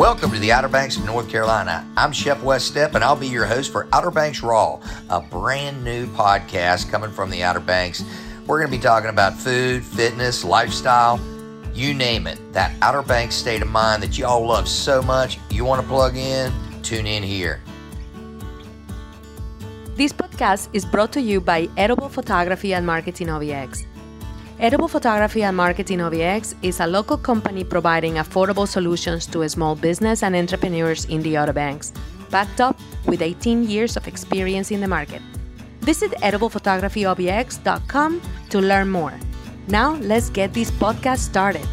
Welcome to the Outer Banks of North Carolina. I'm Chef Wes Stepp, and I'll be your host for Outer Banks Raw, a brand new podcast coming from the Outer Banks. We're going to be talking about food, fitness, lifestyle, you name it. That Outer Banks state of mind that you all love so much, you want to plug in, tune in here. This podcast is brought to you by Edible Photography and Marketing OBX. Edible Photography and Marketing OBX is a local company providing affordable solutions to small business and entrepreneurs in the Outer Banks, backed up with 18 years of experience in the market. Visit ediblephotographyobx.com to learn more. Now, let's get this podcast started.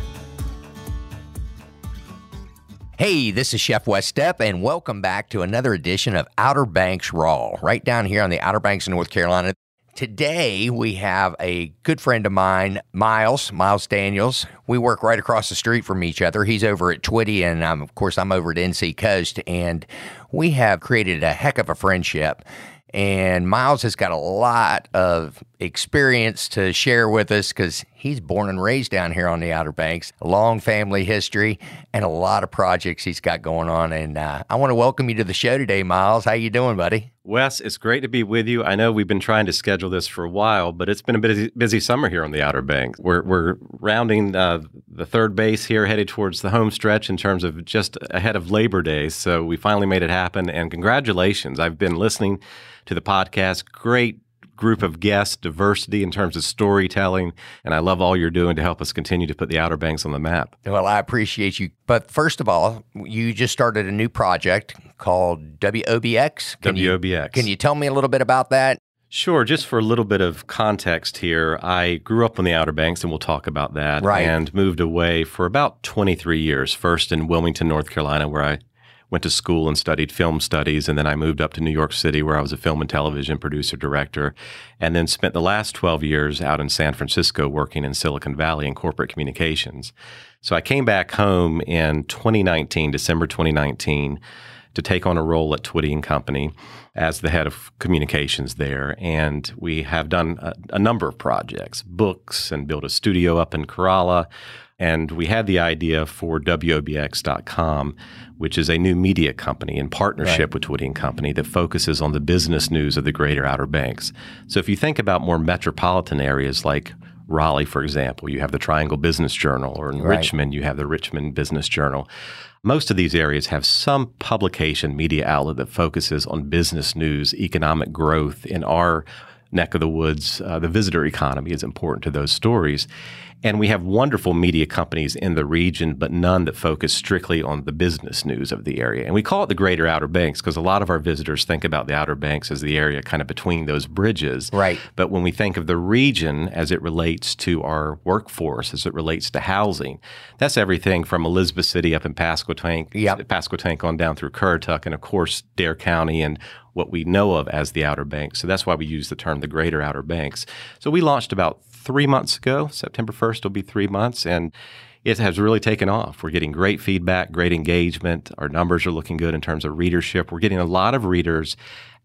Hey, this is Chef Wes Stepp, and welcome back to another edition of Outer Banks Raw, right down here on the Outer Banks of North Carolina. Today, we have a good friend of mine, Miles, Miles Daniels. We work right across the street from each other. He's over at Twitty, and um, of course, I'm over at NC Coast. And we have created a heck of a friendship. And Miles has got a lot of experience to share with us because he's born and raised down here on the Outer Banks, a long family history, and a lot of projects he's got going on. And uh, I want to welcome you to the show today, Miles. How you doing, buddy? Wes, it's great to be with you. I know we've been trying to schedule this for a while, but it's been a busy, busy summer here on the Outer Banks. We're, we're rounding uh, the third base here, headed towards the home stretch in terms of just ahead of Labor Day. So we finally made it happen, and congratulations. I've been listening to the podcast. Great group of guests, diversity in terms of storytelling, and I love all you're doing to help us continue to put the Outer Banks on the map. Well, I appreciate you. But first of all, you just started a new project called WOBX. Can WOBX. You, can you tell me a little bit about that? Sure. Just for a little bit of context here, I grew up on the Outer Banks, and we'll talk about that. Right. And moved away for about 23 years, first in Wilmington, North Carolina, where I went to school and studied film studies. And then I moved up to New York City, where I was a film and television producer director. And then spent the last 12 years out in San Francisco working in Silicon Valley in corporate communications. So I came back home in 2019, December 2019, to take on a role at Twitty and Company as the head of communications there. And we have done a, a number of projects, books, and built a studio up in Corolla. And we had the idea for WOBX.com, which is a new media company in partnership right. with Twitty and Company that focuses on the business news of the greater Outer Banks. So if you think about more metropolitan areas like Raleigh, for example, you have the Triangle Business Journal, or in right. Richmond, you have the Richmond Business Journal. Most of these areas have some publication media outlet that focuses on business news, economic growth in our neck of the woods. Uh, the visitor economy is important to those stories. And we have wonderful media companies in the region, but none that focus strictly on the business news of the area. And we call it the Greater Outer Banks because a lot of our visitors think about the Outer Banks as the area kind of between those bridges. Right. But when we think of the region as it relates to our workforce, as it relates to housing, that's everything from Elizabeth City up in Pasquotank, yep. Pasquotank on down through Currituck, and of course Dare County and what we know of as the Outer Banks. So that's why we use the term the Greater Outer Banks. So we launched about three months ago. September 1st will be three months. And it has really taken off. We're getting great feedback, great engagement. Our numbers are looking good in terms of readership. We're getting a lot of readers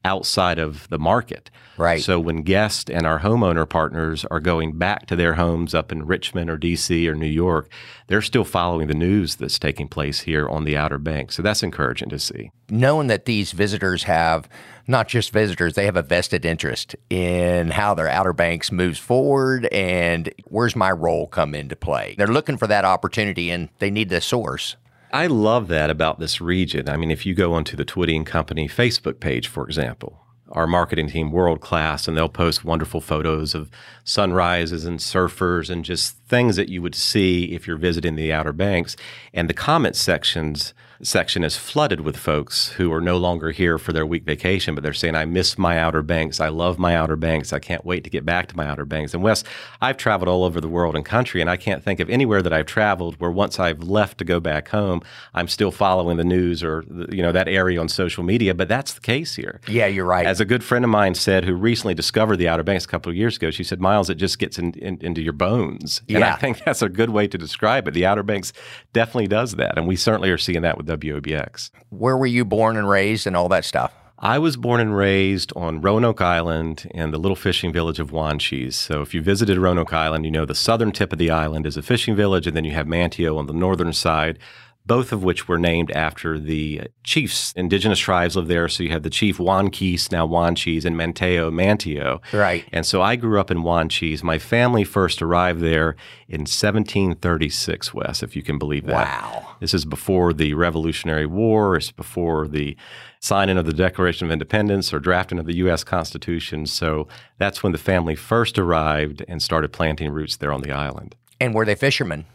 outside of the market. Right. So when guests and our homeowner partners are going back to their homes up in Richmond or DC or New York, they're still following the news that's taking place here on the Outer Banks. So that's encouraging to see. Knowing that these visitors have not just visitors, they have a vested interest in how their Outer Banks moves forward and where's my role come into play. They're looking for that opportunity and they need the source. I love that about this region. I mean, if you go onto the Twitty and Company Facebook page, for example, our marketing team world class and they'll post wonderful photos of sunrises and surfers and just things that you would see if you're visiting the outer banks and the comment sections section is flooded with folks who are no longer here for their week vacation, but they're saying, I miss my Outer Banks. I love my Outer Banks. I can't wait to get back to my Outer Banks. And Wes, I've traveled all over the world and country, and I can't think of anywhere that I've traveled where once I've left to go back home, I'm still following the news or, you know, that area on social media. But that's the case here. Yeah, you're right. As a good friend of mine said, who recently discovered the Outer Banks a couple of years ago, she said, Miles, it just gets in, in, into your bones. Yeah. And I think that's a good way to describe it. The Outer Banks definitely does that. And we certainly are seeing that with WOBX. Where were you born and raised and all that stuff? I was born and raised on Roanoke Island in the little fishing village of Wanchese. So if you visited Roanoke Island, you know the southern tip of the island is a fishing village, and then you have Manteo on the northern side. Both of which were named after the chiefs. Indigenous tribes live there. So you have the chief Wanquis, now Wanchese, and Manteo, Manteo. Right. And so I grew up in Wanchese. My family first arrived there in 1736, Wes, if you can believe that. Wow. This is before the Revolutionary War. It's before the signing of the Declaration of Independence or drafting of the U.S. Constitution. So that's when the family first arrived and started planting roots there on the island. And were they fishermen?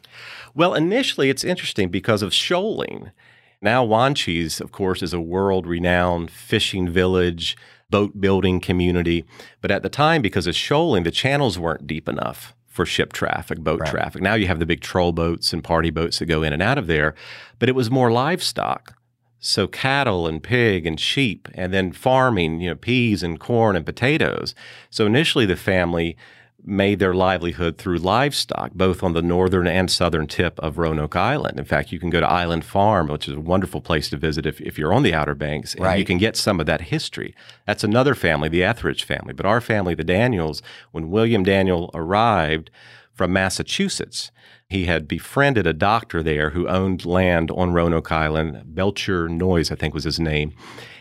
Well, initially, it's interesting because of shoaling. Now, Wanchese, of course, is a world renowned fishing village, boat building community. But at the time, because of shoaling, the channels weren't deep enough for ship traffic, boat Right. traffic. Now you have the big troll boats and party boats that go in and out of there, but it was more livestock. So cattle and pig and sheep, and then farming, you know, peas and corn and potatoes. So initially, the family made their livelihood through livestock, both on the northern and southern tip of Roanoke Island. In fact, you can go to Island Farm, which is a wonderful place to visit if, if you're on the Outer Banks, and you can get some of that history. That's another family, the Etheridge family. But our family, the Daniels, when William Daniel arrived from Massachusetts, he had befriended a doctor there who owned land on Roanoke Island. Belcher Noyes, I think was his name.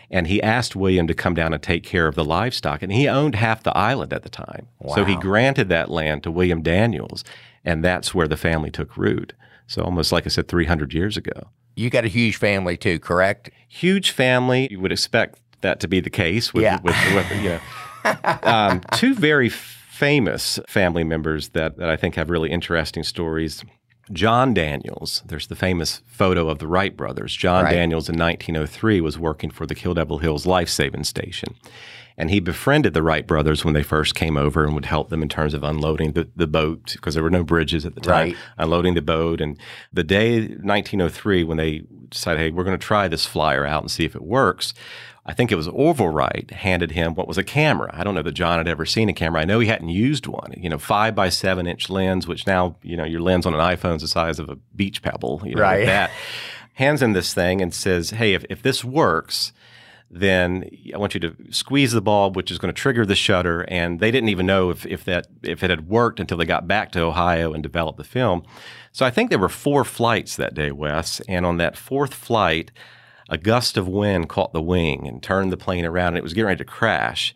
And he asked William to come down and take care of the livestock. And he owned half the island at the time. So he granted that land to William Daniels. And that's where the family took root. So almost like I said, 300 years ago. You got a huge family too, correct? Huge family. You would expect that to be the case with, Yeah. with, with you know, um, two very famous family members that, that I think have really interesting stories. John Daniels, there's the famous photo of the Wright brothers. John Right. Daniels in 1903 was working for the Kill Devil Hills Life Saving Station. And he befriended the Wright brothers when they first came over and would help them in terms of unloading the, the boat because there were no bridges at the time, Right. unloading the boat. And the day 1903, when they decided, hey, we're going to try this flyer out and see if it works, I think it was Orville Wright handed him what was a camera. I don't know that John had ever seen a camera. I know he hadn't used one. You know, five by seven inch lens, which now you know your lens on an iPhone's the size of a beach pebble. You know, Right. like that. Hands him this thing and says, "Hey, if, if this works." Then I want you to squeeze the bulb, which is going to trigger the shutter. And they didn't even know if, if that if it had worked until they got back to Ohio and developed the film. So I think there were four flights that day, Wes. And on that fourth flight, a gust of wind caught the wing and turned the plane around, and it was getting ready to crash.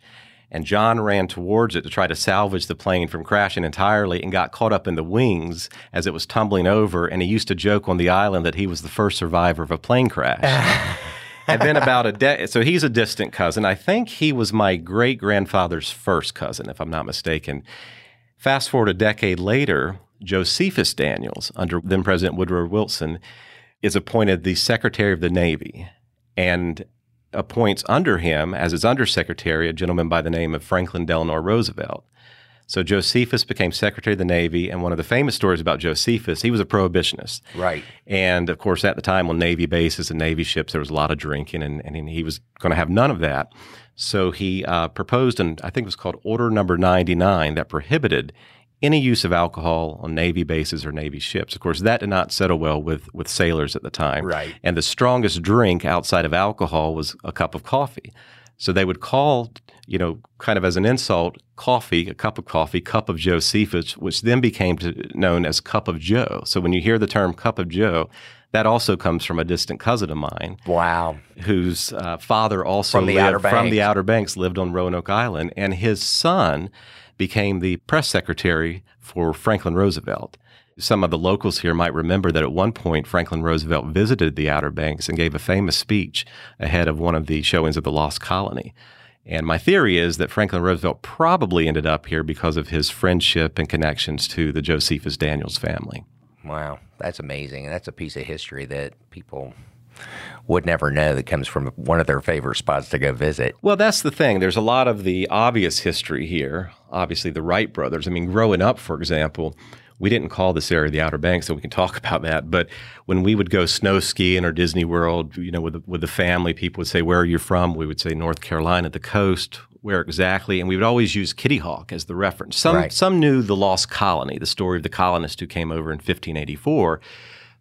And John ran towards it to try to salvage the plane from crashing entirely and got caught up in the wings as it was tumbling over. And he used to joke on the island that he was the first survivor of a plane crash. and then about a day, so he's a distant cousin. I think he was my great grandfather's first cousin, if I'm not mistaken. Fast forward a decade later, Josephus Daniels, under then President Woodrow Wilson, is appointed the Secretary of the Navy and appoints under him as his undersecretary a gentleman by the name of Franklin Delano Roosevelt. So Josephus became Secretary of the Navy, and one of the famous stories about Josephus, he was a prohibitionist. Right. And of course, at the time on Navy bases and Navy ships, there was a lot of drinking, and, and he was going to have none of that. So he uh, proposed, and I think it was called Order Number 99, that prohibited any use of alcohol on Navy bases or Navy ships. Of course, that did not settle well with, with sailors at the time. Right. And the strongest drink outside of alcohol was a cup of coffee. So they would call, you know, kind of as an insult, coffee, a cup of coffee, cup of Josephus, which then became to, known as cup of Joe. So when you hear the term cup of Joe, that also comes from a distant cousin of mine Wow. whose uh, father also From the lived Outer from the Outer Banks, lived on Roanoke Island, and his son became the press secretary for Franklin Roosevelt. Some of the locals here might remember that at one point Franklin Roosevelt visited the Outer Banks and gave a famous speech ahead of one of the showings of the Lost Colony. And my theory is that Franklin Roosevelt probably ended up here because of his friendship and connections to the Josephus Daniels family. Wow. That's amazing. And that's a piece of history that people would never know that comes from one of their favorite spots to go visit. Well, that's the thing. There's a lot of the obvious history here. Obviously, the Wright brothers. I mean, growing up, for example, we didn't call this area the Outer Banks, so we can talk about that. But when we would go snow skiing or Disney World, you know, with the, with the family, people would say, "Where are you from?" We would say North Carolina, the coast. Where exactly? And we would always use Kitty Hawk as the reference. Some Right. some knew the Lost Colony, the story of the colonists who came over in 1584,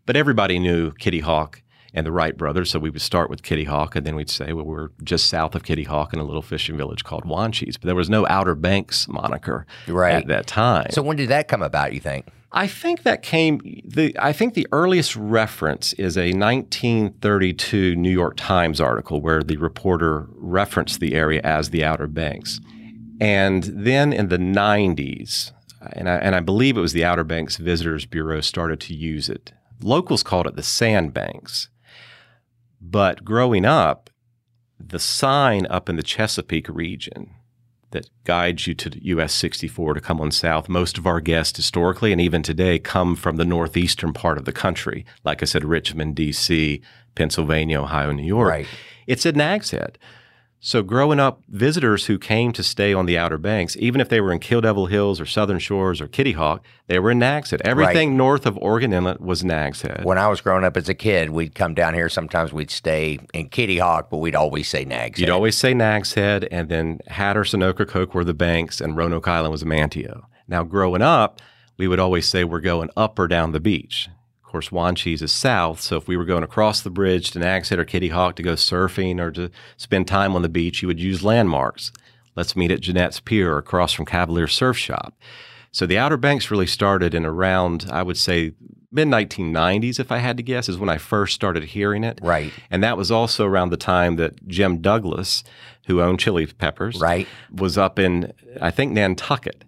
but everybody knew Kitty Hawk and the Wright brothers. So we would start with Kitty Hawk, and then we'd say, well, we're just south of Kitty Hawk in a little fishing village called Wanchese. But there was no Outer Banks moniker Right. at that time. So when did that come about, you think? I think that came the I think the earliest reference is a 1932 New York Times article where the reporter referenced the area as the Outer Banks. And then in the 90s, and I, and I believe it was the Outer Banks Visitors Bureau started to use it. Locals called it the Sandbanks. But growing up, the sign up in the Chesapeake region that guides you to US 64 to come on south. Most of our guests historically and even today come from the northeastern part of the country. Like I said, Richmond, DC, Pennsylvania, Ohio, New York. Right. It's at Nag's Head. So growing up, visitors who came to stay on the Outer Banks, even if they were in Kill Devil Hills or Southern Shores or Kitty Hawk, they were in Nags Head. Everything Right. north of Oregon Inlet was Nags Head. When I was growing up as a kid, we'd come down here. Sometimes we'd stay in Kitty Hawk, but we'd always say Nags. You'd Head. always say Nag's Head, and then Hatteras and Ocracoke were the banks, and Roanoke Island was Manteo. Now, growing up, we would always say we're going up or down the beach. Of course, Wanchese is south, so if we were going across the bridge to Head or Kitty Hawk to go surfing or to spend time on the beach, you would use landmarks. Let's meet at Jennette's Pier across from Cavalier Surf Shop. So the Outer Banks really started in around, I would say, mid 1990s, if I had to guess, is when I first started hearing it. Right. And that was also around the time that Jim Douglas, who owned Chili Peppers, Right. was up in, I think, Nantucket.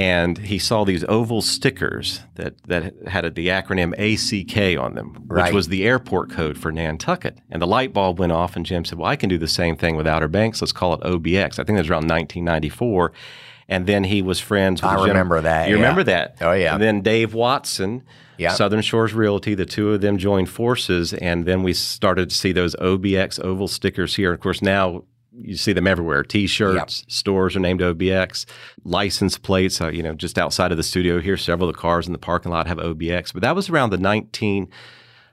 And he saw these oval stickers that, that had the acronym ACK on them, which Right. was the airport code for Nantucket. And the light bulb went off, and Jim said, Well, I can do the same thing with Outer Banks. Let's call it OBX. I think that was around 1994. And then he was friends with I remember that, You yeah. remember that? Oh, yeah. And then Dave Watson, Yeah. Southern Shores Realty, the two of them joined forces, and then we started to see those OBX oval stickers here. Of course, now you see them everywhere. T-shirts, stores are named OBX, license plates. Uh, you know, just outside of the studio here, several of the cars in the parking lot have OBX. But that was around the 19, I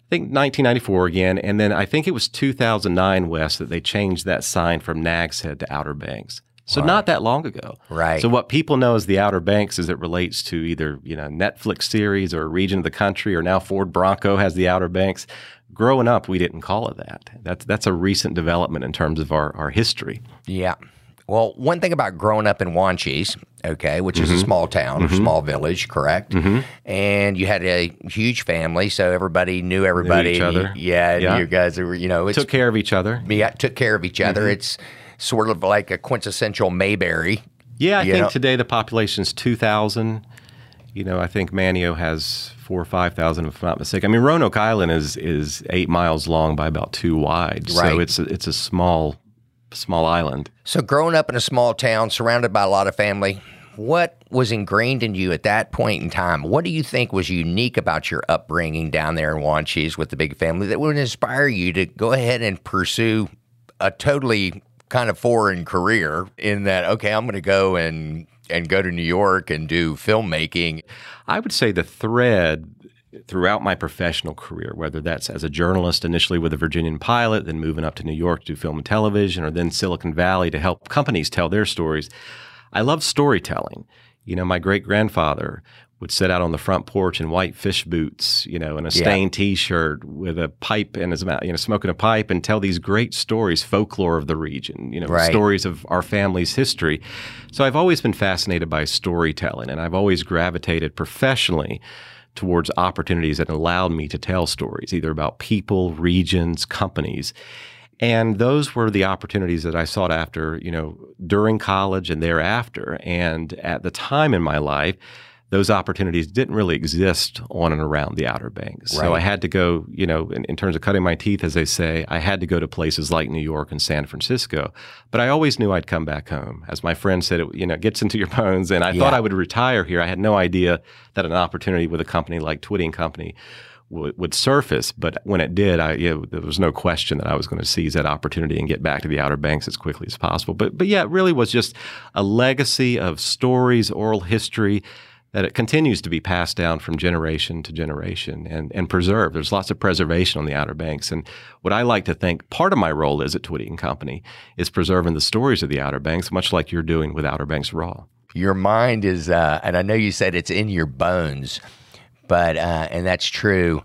think 1994 again, and then I think it was 2009 Wes that they changed that sign from Nags Head to Outer Banks. So not that long ago. Right. So what people know as the Outer Banks as it relates to either you know Netflix series or a region of the country, or now Ford Bronco has the Outer Banks. Growing up, we didn't call it that. That's that's a recent development in terms of our, our history. Yeah. Well, one thing about growing up in Wanchese, okay, which is a mm-hmm. small town, or mm-hmm. small village, correct? Mm-hmm. And you had a huge family, so everybody knew everybody. each and you- other. yeah, Yeah. you guys were, you know, it's Took care of each other. yeah, took care of each other. It's sort of like a quintessential Mayberry. Yeah, I think know- today the population's two thousand. You know, I think Manteo has four or five thousand, if I'm not mistaken. I mean, Roanoke Island is is eight miles long by about two wide, Right. so it's a, it's a small small island. So, growing up in a small town, surrounded by a lot of family, what was ingrained in you at that point in time? What do you think was unique about your upbringing down there in Wanchese with the big family that would inspire you to go ahead and pursue a totally kind of foreign career in that, okay, I'm going to go and and go to New York and do filmmaking. I would say the thread throughout my professional career, whether that's as a journalist initially with a Virginian-Pilot, then moving up to New York to do film and television, or then Silicon Valley to help companies tell their stories. I love storytelling. You know, my great grandfather would sit out on the front porch in white fish boots, you know, and a stained T-shirt with a pipe in his mouth, you know, smoking a pipe, and tell these great stories, folklore of the region, you know, Right. stories of our family's history. So I've always been fascinated by storytelling, and I've always gravitated professionally towards opportunities that allowed me to tell stories, either about people, regions, companies. And those were the opportunities that I sought after, you know, during college and thereafter. And at the time in my life, those opportunities didn't really exist on and around the Outer Banks. So I had to go, you know, in, in terms of cutting my teeth, as they say, I had to go to places like New York and San Francisco. But I always knew I'd come back home. As my friend said, it, you know, it gets into your bones. And I thought I would retire here. I had no idea that an opportunity with a company like Twitty and Company would, would surface. But when it did, I you know, there was no question that I was going to seize that opportunity and get back to the Outer Banks as quickly as possible. But but yeah, it really was just a legacy of stories, oral history that it continues to be passed down from generation to generation and, and preserved. There's lots of preservation on the Outer Banks. And what I like to think part of my role is at Twitty and Company is preserving the stories of the Outer Banks, much like you're doing with Outer Banks Raw. Your mind is, uh, and I know you said it's in your bones, but uh, and that's true.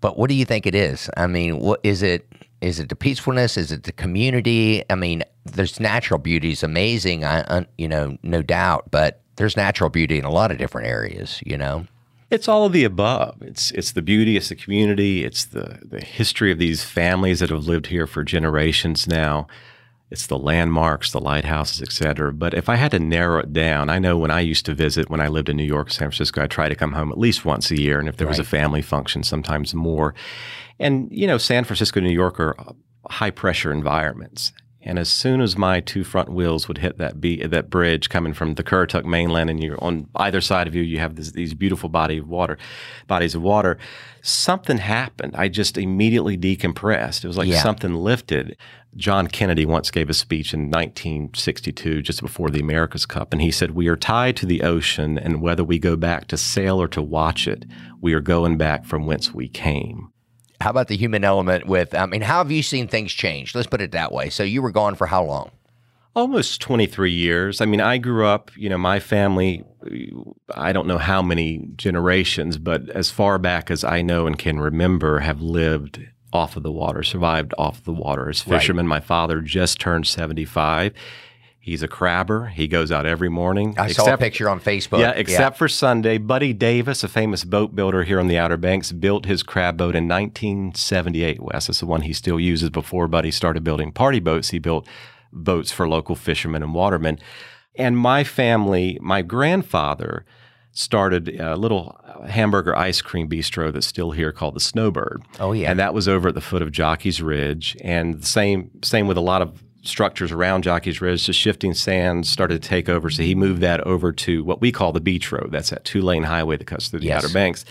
But what do you think it is? I mean, what is it? Is it the peacefulness? Is it the community? I mean, there's natural beauty is amazing. I, you know, no doubt. But there's natural beauty in a lot of different areas. You know. It's all of the above. It's it's the beauty, it's the community, it's the the history of these families that have lived here for generations now. It's the landmarks, the lighthouses, et cetera. But if I had to narrow it down, I know when I used to visit, when I lived in New York, San Francisco, I try to come home at least once a year. And if there was a family function, sometimes more. And, you know, San Francisco, New York are high pressure environments. And as soon as my two front wheels would hit that be- that bridge coming from the Currituck mainland, and you're on either side of you, you have this, these beautiful body of water, bodies of water. Something happened. I just immediately decompressed. It was like Yeah. something lifted. John Kennedy once gave a speech in 1962, just before the America's Cup, and he said, "We are tied to the ocean, and whether we go back to sail or to watch it, we are going back from whence we came." How about the human element with, I mean, how have you seen things change? Let's put it that way. So you were gone for how long? Almost 23 years. I mean, I grew up, you know, my family, I don't know how many generations, but as far back as I know and can remember, have lived off of the water, survived off the water as Right. fishermen. My father just turned 75. He's a crabber. He goes out every morning. I saw a picture on Facebook. Yeah, except for Sunday. Buddy Davis, a famous boat builder here on the Outer Banks, built his crab boat in 1978, Wes. That's the one he still uses. Before Buddy started building party boats, he built boats for local fishermen and watermen. And my family, my grandfather started a little hamburger ice cream bistro that's still here called the Snowbird. Oh, yeah. And that was over at the foot of Jockey's Ridge. And the same same with a lot of structures around Jockey's Ridge, the shifting sands started to take over. So he moved that over to what we call the beach road. That's that two lane highway that cuts through the Yes. Outer Banks.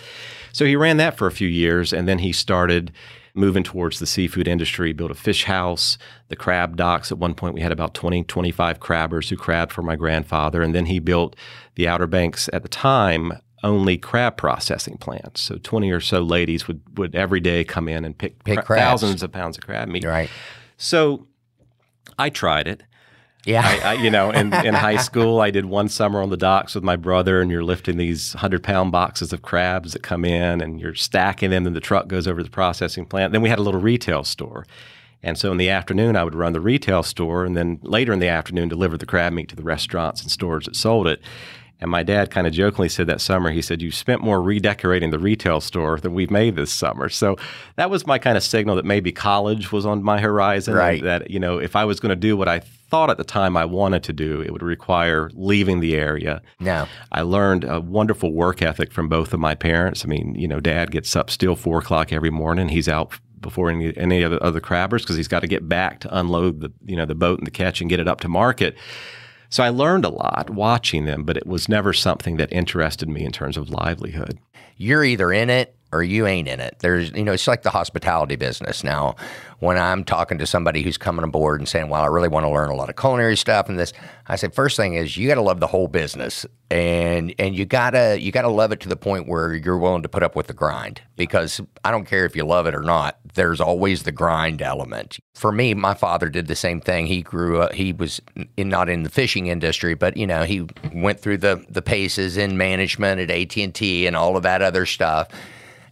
So he ran that for a few years and then he started moving towards the seafood industry, built a fish house, the crab docks. At one point, we had about 20, 25 crabbers who crabbed for my grandfather. And then he built the Outer Banks at the time only crab processing plants. So 20 or so ladies would, would every day come in and pick, Pick cra- thousands of pounds of crab meat. Right. So I tried it. Yeah. I, I, you know, in, in high school, I did one summer on the docks with my brother, and you're lifting these hundred pound boxes of crabs that come in, and you're stacking them, and the truck goes over to the processing plant. Then we had a little retail store. And so in the afternoon, I would run the retail store, and then later in the afternoon, deliver the crab meat to the restaurants and stores that sold it. And my dad kind of jokingly said that summer, he said, You spent more redecorating the retail store than we've made this summer. So that was my kind of signal that maybe college was on my horizon. Right. That, you know, if I was going to do what I thought at the time I wanted to do, it would require leaving the area. no. I learned a wonderful work ethic from both of my parents. I mean, you know, dad gets up still four o'clock every morning. He's out before any, any other, other crabbers because he's got to get back to unload the, you know, the boat and the catch and get it up to market. So I learned a lot watching them, but it was never something that interested me in terms of livelihood. you're either in it or you ain't in it. There's, you know, it's like the hospitality business. Now, when I'm talking to somebody who's coming aboard and saying, "Well, I really want to learn a lot of culinary stuff," and this, I say, first thing is you got to love the whole business, and and you gotta you gotta love it to the point where you're willing to put up with the grind. Because I don't care if you love it or not, there's always the grind element. For me, my father did the same thing. He grew up. He was in, not in the fishing industry, but you know, he went through the the paces in management at AT and T and all of that other stuff.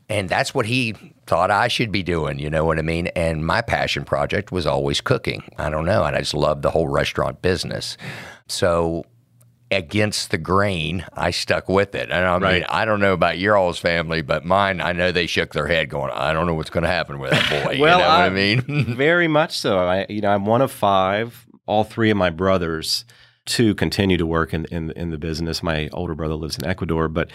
And that's what he thought I should be doing, you know what I mean? And my passion project was always cooking. I don't know. And I just loved the whole restaurant business. So, against the grain, I stuck with it. And I mean, Right. I don't know about your all's family, but mine, I know they shook their head going, I don't know what's going to happen with that boy. Well, you know what I I- mean? Very much so. I, you know, I'm one of five. All three of my brothers, two continue to work in, in in the business. My older brother lives in Ecuador, but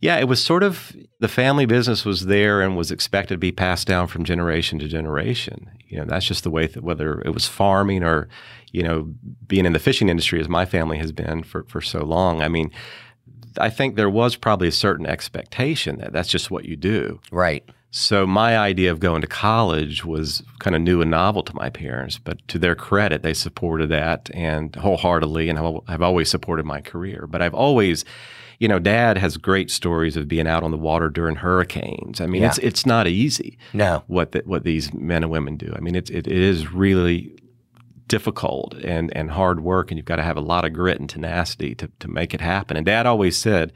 yeah, it was sort of the family business was there and was expected to be passed down from generation to generation. You know, that's just the way that whether it was farming or you know being in the fishing industry as my family has been for for so long. I mean. I think there was probably a certain expectation that that's just what you do. right. So my idea of going to college was kind of new and novel to my parents, but to their credit, they supported that and wholeheartedly, and have always supported my career. But I've always, you know, Dad has great stories of being out on the water during hurricanes. I mean, Yeah. it's it's not easy No. what the, what these men and women do. I mean, it's it, it is really difficult and and hard work, and you've got to have a lot of grit and tenacity to to make it happen. And Dad always said,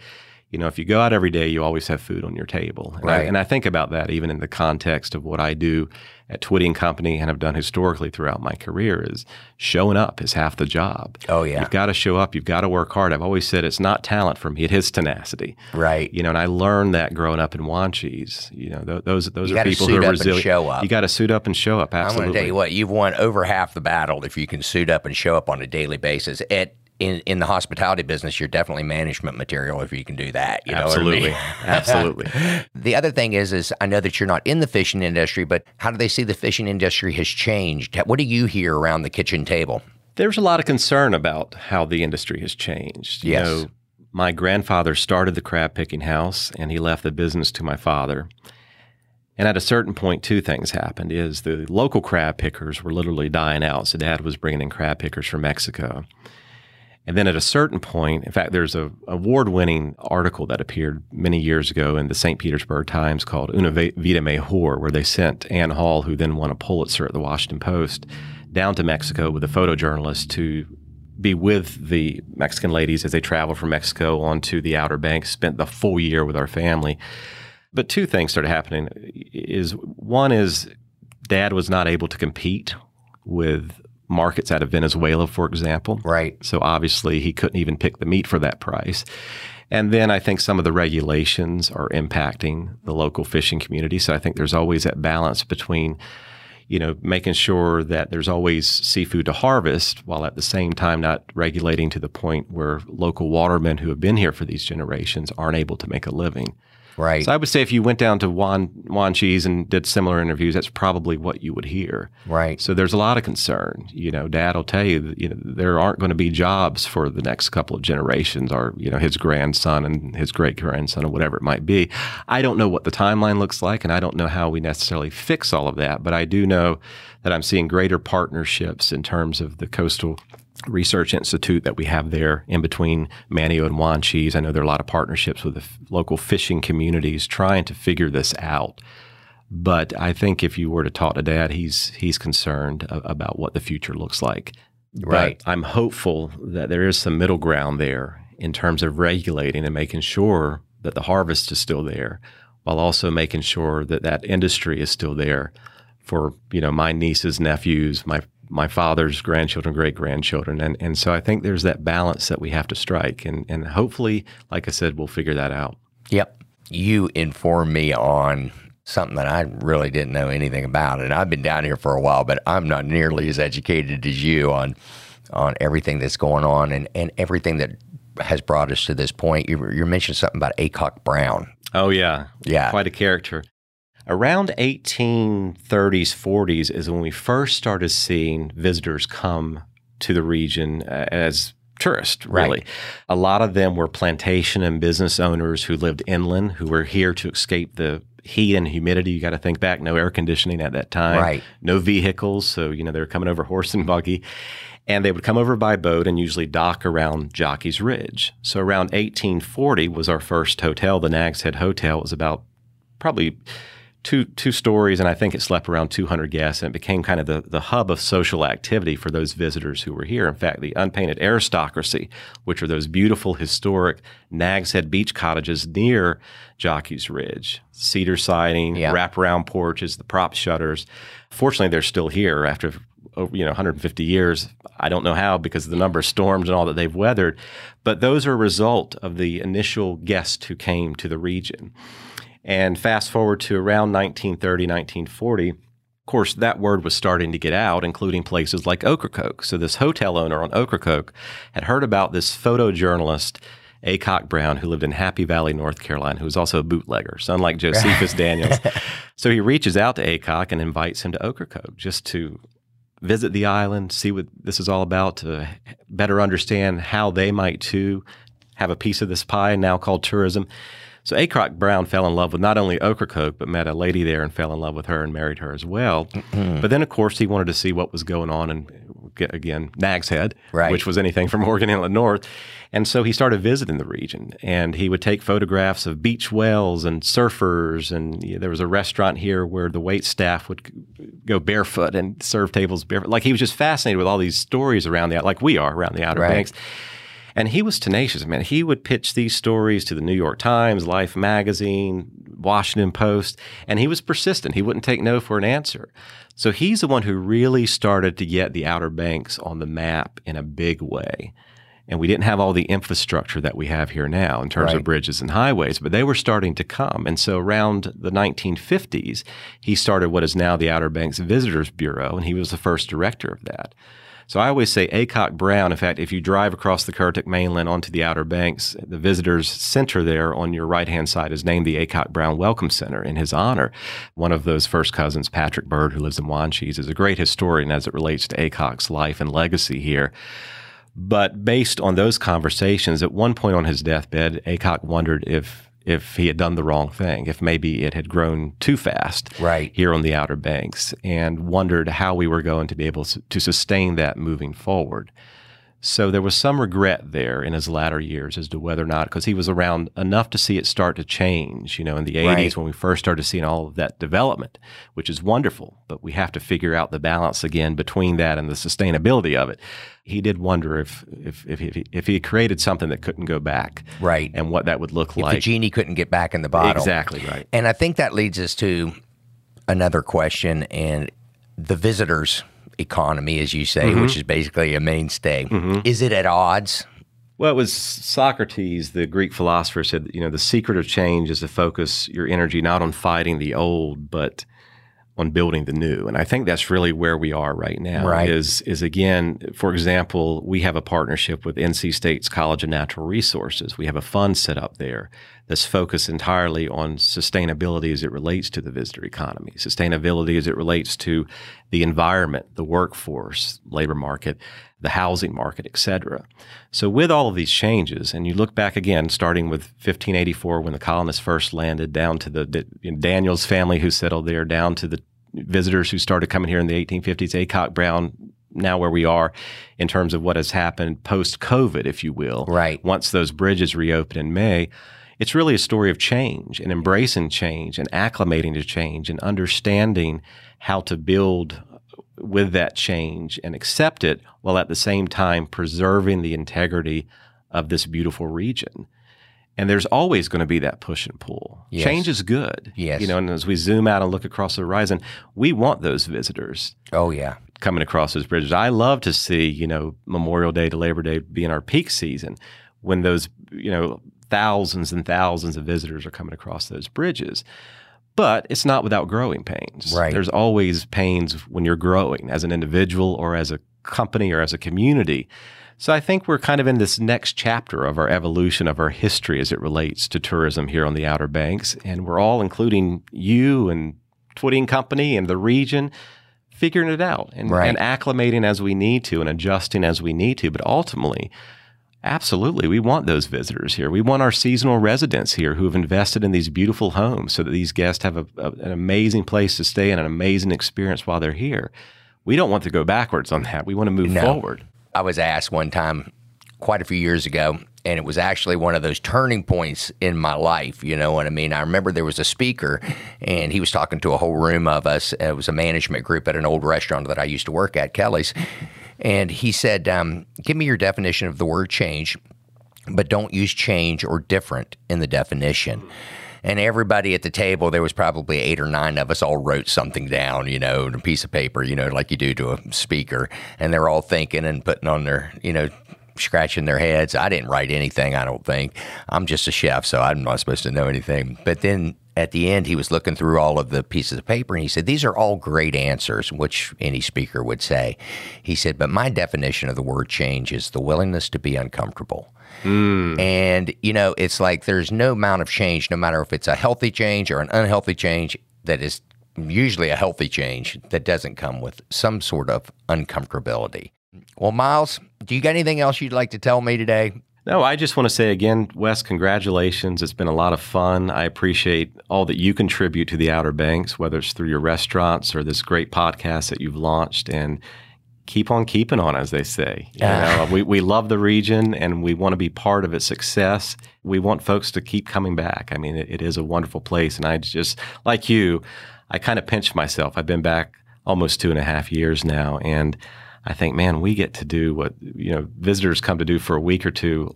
you know, if you go out every day, you always have food on your table. And, Right. I, and I think about that even in the context of what I do at Twitty and Company and have done historically throughout my career is showing up is half the job. Oh, yeah. You've got to show up. You've got to work hard. I've always said it's not talent for me. It is tenacity. Right. You know, and I learned that growing up in Wanchese. You know, th- those those You are people who are resilient. show up. You got to suit up and show up. Absolutely. I'm going to tell you what, you've won over half the battle if you can suit up and show up on a daily basis. At in, in the hospitality business, you're definitely management material if you can do that. You know what I Absolutely. mean? Absolutely. The other thing is, is I know that you're not in the fishing industry, but how do they see the fishing industry has changed? What do you hear around the kitchen table? There's a lot of concern about how the industry has changed. Yes. You know, my grandfather started the crab picking house and he left the business to my father. And at a certain point, two things happened: is the local crab pickers were literally dying out. So Dad was bringing in crab pickers from Mexico. And then at a certain point, in fact, there's a award-winning article that appeared many years ago in the St. Petersburg Times called Una Vi- Vida Mejor, where they sent Anne Hull, who then won a Pulitzer at the Washington Post, down to Mexico with a photojournalist to be with the Mexican ladies as they traveled from Mexico onto the Outer Banks, spent the full year with our family. But two things started happening. Is one is dad was not able to compete with markets out of Venezuela, for example. Right. So obviously he couldn't even pick the meat for that price. And then I think some of the regulations are impacting the local fishing community. So I think there's always that balance between, you know, making sure that there's always seafood to harvest while at the same time not regulating to the point where local watermen who have been here for these generations aren't able to make a living. Right. So I would say if you went down to Juan Wanchese and did similar interviews, that's probably what you would hear. right. So there's a lot of concern. You know, Dad will tell you, that, you know, there aren't going to be jobs for the next couple of generations, or you know, his grandson and his great grandson, or whatever it might be. I don't know what the timeline looks like, and I don't know how we necessarily fix all of that. But I do know that I'm seeing greater partnerships in terms of the coastal research institute that we have there in between Manteo and Wanchese. I know there are a lot of partnerships with the f- local fishing communities trying to figure this out. But I think if you were to talk to Dad, he's he's concerned a- about what the future looks like. Right. But I'm hopeful that there is some middle ground there in terms of regulating and making sure that the harvest is still there, while also making sure that that industry is still there for you know my nieces, nephews, my my father's grandchildren, great grandchildren, and and so I think there's that balance that we have to strike, and and hopefully, like I said, we'll figure that out. Yep. You informed me on something that I really didn't know anything about. And I've been down here for a while, but I'm not nearly as educated as you on on everything that's going on and, and everything that has brought us to this point. You, you mentioned something about Aycock Brown. Oh yeah, Yeah. quite a character. Around 1830s, 40s is when we first started seeing visitors come to the region uh, as tourists, really. Right. A lot of them were plantation and business owners who lived inland, who were here to escape the heat and humidity. You got to think back, no air conditioning at that time, Right. no vehicles. So, you know, they were coming over horse and buggy. And they would come over by boat and usually dock around Jockey's Ridge. So around 1840 was our first hotel. The Nag's Head Hotel It was about probably two two stories, and I think it slept around 200 guests, and it became kind of the, the hub of social activity for those visitors who were here. In fact, the unpainted aristocracy, which are those beautiful historic Nags Head beach cottages near Jockey's Ridge, cedar siding, Yeah. wraparound porches, the prop shutters. Fortunately, they're still here after oh, you know 150 years. I don't know how because of the number of storms and all that they've weathered, but those are a result of the initial guests who came to the region. And fast forward to around 1930, 1940, of course, that word was starting to get out, including places like Ocracoke. So this hotel owner on Ocracoke had heard about this photojournalist, Aycock Brown, who lived in Happy Valley, North Carolina, who was also a bootlegger, so unlike Josephus Daniels. So he reaches out to Aycock and invites him to Ocracoke just to visit the island, see what this is all about, to better understand how they might too have a piece of this pie now called tourism. So Aycock Brown fell in love with not only Ocracoke, but met a lady there and fell in love with her and married her as well. Mm-hmm. But then, of course, he wanted to see what was going on in, again, Nag's Head, Right. which was anything from Oregon Inlet North. And so he started visiting the region and he would take photographs of beach wells and surfers. And you know, there was a restaurant here where the wait staff would go barefoot and serve tables barefoot. Like he was just fascinated with all these stories around the, like we are around the Outer Right. Banks. And he was tenacious, man. He would pitch these stories to the New York Times, Life magazine, Washington Post, and he was persistent. He wouldn't take no for an answer. So he's the one who really started to get the Outer Banks on the map in a big way. And we didn't have all the infrastructure that we have here now in terms Right. of bridges and highways, but they were starting to come. And so around the 1950s, he started what is now the Outer Banks Visitors Bureau, and he was the first director of that. So I always say Aycock Brown. In fact, if you drive across the Currituck mainland onto the Outer Banks, the visitors center there on your right hand side is named the Aycock Brown Welcome Center in his honor. One of those first cousins, Patrick Bird, who lives in Wanchese, is a great historian as it relates to Aycock's life and legacy here. But based on those conversations, at one point on his deathbed, Aycock wondered if if he had done the wrong thing, if maybe it had grown too fast Right. here on the Outer Banks, and wondered how we were going to be able to to sustain that moving forward. So there was some regret there in his latter years as to whether or not, because he was around enough to see it start to change, you know, in the 80s Right. when we first started seeing all of that development, which is wonderful. But we have to figure out the balance again between that and the sustainability of it. He did wonder if if if, if, he, if he created something that couldn't go back, Right. and what that would look like. The genie couldn't get back in the bottle. Exactly right. And I think that leads us to another question and the visitors economy, as you say, Mm-hmm. which is basically a mainstay. Is it at odds? Well, it was Socrates, the Greek philosopher, said, you know, the secret of change is to focus your energy not on fighting the old, but on building the new. And I think that's really where we are right now. Right. Is is again, for example, we have a partnership with NC State's College of Natural Resources. We have a fund set up there that's focused entirely on sustainability as it relates to the visitor economy, sustainability as it relates to the environment, the workforce, labor market, the housing market, et cetera. So with all of these changes, and you look back again, starting with 1584 when the colonists first landed, down to the, the Daniel's family who settled there, down to the visitors who started coming here in the 1850s, Aycock Brown, now where we are in terms of what has happened post COVID, if you will. Right. Once those bridges reopen in May, it's really a story of change and embracing change and acclimating to change and understanding how to build with that change and accept it while at the same time preserving the integrity of this beautiful region. And there's always going to be that push and pull. Yes. Change is good. Yes. You know, and as we zoom out and look across the horizon, we want those visitors Oh, yeah. coming across those bridges. I love to see, you know, Memorial Day to Labor Day being our peak season when those, you know, thousands and thousands of visitors are coming across those bridges. But it's not without growing pains. Right. There's always pains when you're growing as an individual or as a company or as a community. So I think we're kind of in this next chapter of our evolution of our history as it relates to tourism here on the Outer Banks. And we're all, including you and Twitting Company and the region, figuring it out and, Right. and acclimating as we need to and adjusting as we need to. But ultimately, absolutely, we want those visitors here. We want our seasonal residents here who have invested in these beautiful homes so that these guests have a, a- an amazing place to stay and an amazing experience while they're here. We don't want to go backwards on that. We want to move No. forward. I was asked one time quite a few years ago, and it was actually one of those turning points in my life. You know what I mean? I remember there was a speaker, and he was talking to a whole room of us. It was a management group at an old restaurant that I used to work at, Kelly's. And he said, um, Give me your definition of the word change, but don't use change or different in the definition. And everybody at the table, there was probably eight or nine of us, all wrote something down, you know, on a piece of paper, you know, like you do to a speaker. And they're all thinking and putting on their, you know, scratching their heads. I didn't write anything, I don't think. I'm just a chef, so I'm not supposed to know anything. But then at the end, he was looking through all of the pieces of paper and he said, These are all great answers, which any speaker would say. He said, But my definition of the word change is the willingness to be uncomfortable. Mm. And, you know, it's like there's no amount of change, no matter if it's a healthy change or an unhealthy change, that is usually a healthy change that doesn't come with some sort of uncomfortability. Well, Miles, do you got anything else you'd like to tell me today? No, I just want to say again, Wes, congratulations. It's been a lot of fun. I appreciate all that you contribute to the Outer Banks, whether it's through your restaurants or this great podcast that you've launched. And keep on keeping on, as they say. You Yeah. know, we, we love the region and we want to be part of its success. We want folks to keep coming back. I mean, it, it is a wonderful place. And I just, like you, I kind of pinch myself. I've been back almost two and a half years now. And I think, man, we get to do what you know visitors come to do for a week or two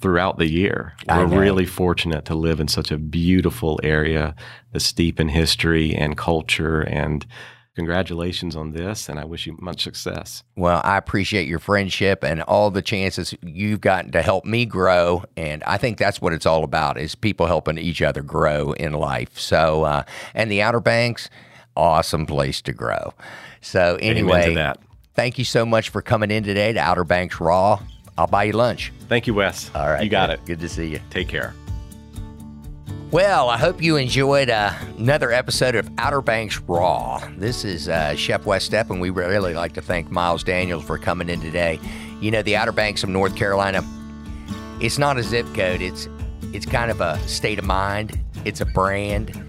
throughout the year. We're really fortunate to live in such a beautiful area that's steep in history and culture. And congratulations on this, and I wish you much success. Well, I appreciate your friendship and all the chances you've gotten to help me grow, and I think that's what it's all about: is people helping each other grow in life. So, uh, and the Outer Banks, awesome place to grow. So, anyway, that. thank you so much for coming in today to Outer Banks Raw. I'll buy you lunch. Thank you, Wes. All right, you got good. it. Good to see you. Take care. Well, I hope you enjoyed uh, another episode of Outer Banks Raw. This is uh, Chef Wes Stepp, and we really like to thank Miles Daniels for coming in today. You know, the Outer Banks of North Carolina, it's not a zip code. It's it's kind of a state of mind. It's a brand.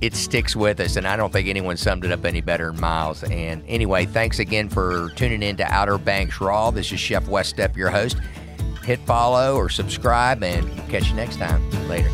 It sticks with us, and I don't think anyone summed it up any better than Miles. And anyway, thanks again for tuning in to Outer Banks Raw. This is Chef Wes Stepp, your host. Hit follow or subscribe, and catch you next time. Later.